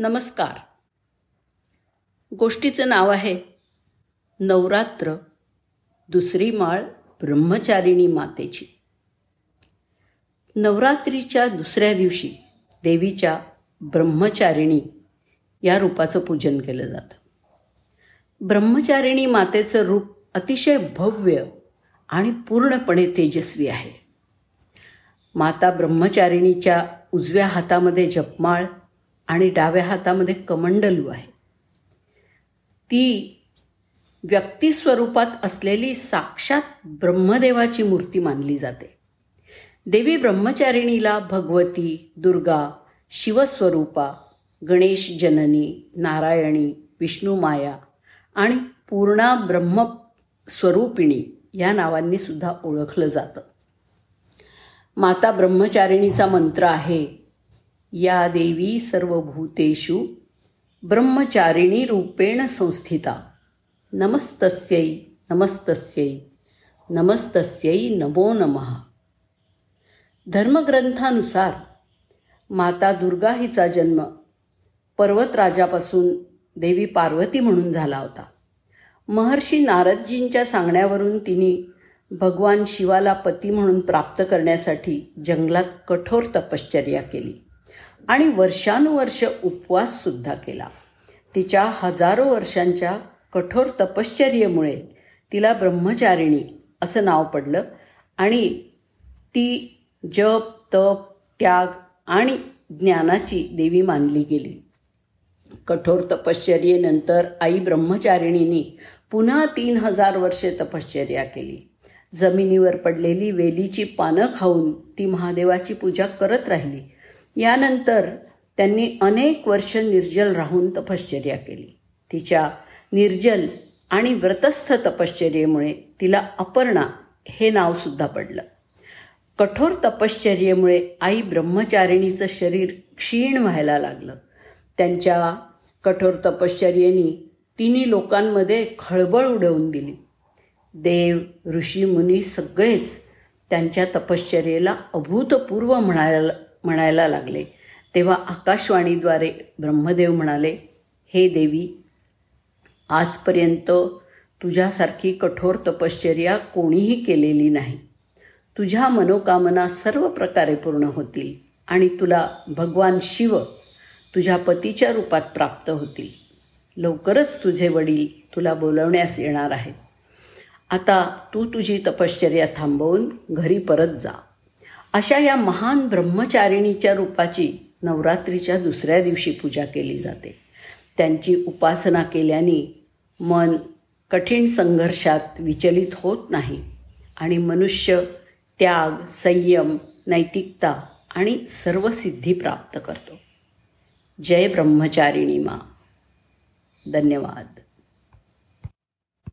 नमस्कार. गोष्टीचं नाव आहे नवरात्र दुसरी माळ ब्रह्मचारिणी मातेची. नवरात्रीच्या दुसऱ्या दिवशी देवीच्या ब्रह्मचारिणी या रूपाचं पूजन केलं जातं. ब्रह्मचारिणी मातेचं रूप अतिशय भव्य आणि पूर्णपणे तेजस्वी आहे. माता ब्रह्मचारिणीच्या उजव्या हातामध्ये जपमाळ आणि डाव्या हातामध्ये कमंडलू आहे. ती व्यक्तिस्वरूपात असलेली साक्षात ब्रह्मदेवाची मूर्ती मानली जाते. देवी ब्रह्मचारिणीला भगवती दुर्गा शिवस्वरूपा गणेश जननी नारायणी विष्णुमाया आणि पूर्णा ब्रह्मस्वरूपिणी या नावांनी सुद्धा ओळखलं जातं. माता ब्रह्मचारिणीचा मंत्र आहे या देवी सर्वभूतेषु ब्रह्मचारिणी रूपेण संस्थिता। नमस्तस्यै नमस्तस्यै नमस्तस्यै नमो नमः। धर्मग्रंथानुसार माता दुर्गा हिचा जन्म पर्वतराजापासून देवी पार्वती म्हणून झाला होता। महर्षी नारदजींच्या सांगण्यावरून तिने भगवान शिवाला पती म्हणून प्राप्त करण्यासाठी जंगलात कठोर तपश्चर्या केली। आणि वर्षानुवर्ष उपवाससुद्धा केला. तिच्या हजारो वर्षांच्या कठोर तपश्चर्येमुळे तिला ब्रह्मचारिणी असं नाव पडलं आणि ती जप तप त्याग आणि ज्ञानाची देवी मानली गेली. कठोर तपश्चर्येनंतर आई ब्रह्मचारिणींनी पुन्हा तीन हजार वर्षे तपश्चर्या केली. जमिनीवर पडलेली वेलीची पानं खाऊन ती महादेवाची पूजा करत राहिली. यानंतर त्यांनी अनेक वर्ष निर्जल राहून तपश्चर्या केली. तिच्या निर्जल आणि व्रतस्थ तपश्चर्येमुळे तिला अपर्णा हे नावसुद्धा पडलं. कठोर तपश्चर्येमुळे आई ब्रह्मचारिणीचं शरीर क्षीण व्हायला लागलं. त्यांच्या कठोर तपश्चर्येनी तिन्ही लोकांमध्ये खळबळ उडवून दिली. देव ऋषी मुनी सगळेच त्यांच्या तपश्चर्येला अभूतपूर्व म्हणायला म्हणायला लागले. तेव्हा आकाशवाणीद्वारे ब्रह्मदेव म्हणाले हे देवी आजपर्यंत तुझ्यासारखी कठोर तपश्चर्या कोणीही केलेली नाही. तुझ्या मनोकामना सर्व प्रकारे पूर्ण होतील आणि तुला भगवान शिव तुझ्या पतीच्या रूपात प्राप्त होतील. लवकरच तुझे वडील तुला बोलवण्यास येणार आहेत. आता तू तुझी तपश्चर्या थांबवून घरी परत जा. अशा या महान ब्रह्मचारिणीच्या रूपाची नवरात्रीच्या दुसऱ्या दिवशी पूजा केली जाते. त्यांची उपासना केल्याने मन कठीण संघर्षात विचलित होत नाही आणि मनुष्य त्याग संयम नैतिकता आणि सर्व सिद्धी प्राप्त करतो. जय ब्रह्मचारिणी मा. धन्यवाद.